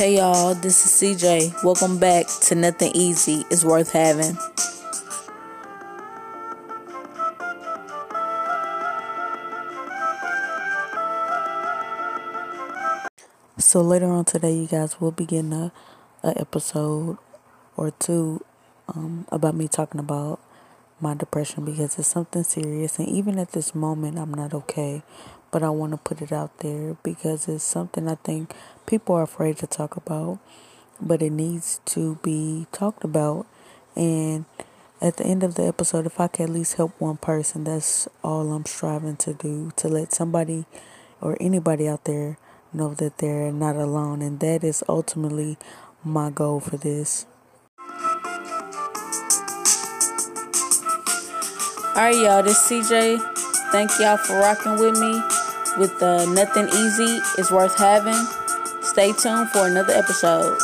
Hey y'all, this is CJ. Welcome back to Nothing Easy is Worth Having. So later on today, you guys will be getting a, a episode or two um, about me talking about my depression because it's something serious, and even at this moment, I'm not okay. But I want to put it out there because it's something I think people are afraid to talk about, but it needs to be talked about. And at the end of the episode, if I can at least help one person, that's all I'm striving to do to let somebody or anybody out there know that they're not alone. And that is ultimately my goal for this. All right, y'all, this is CJ. Thank y'all for rocking with me with uh, Nothing Easy is Worth Having. Stay tuned for another episode.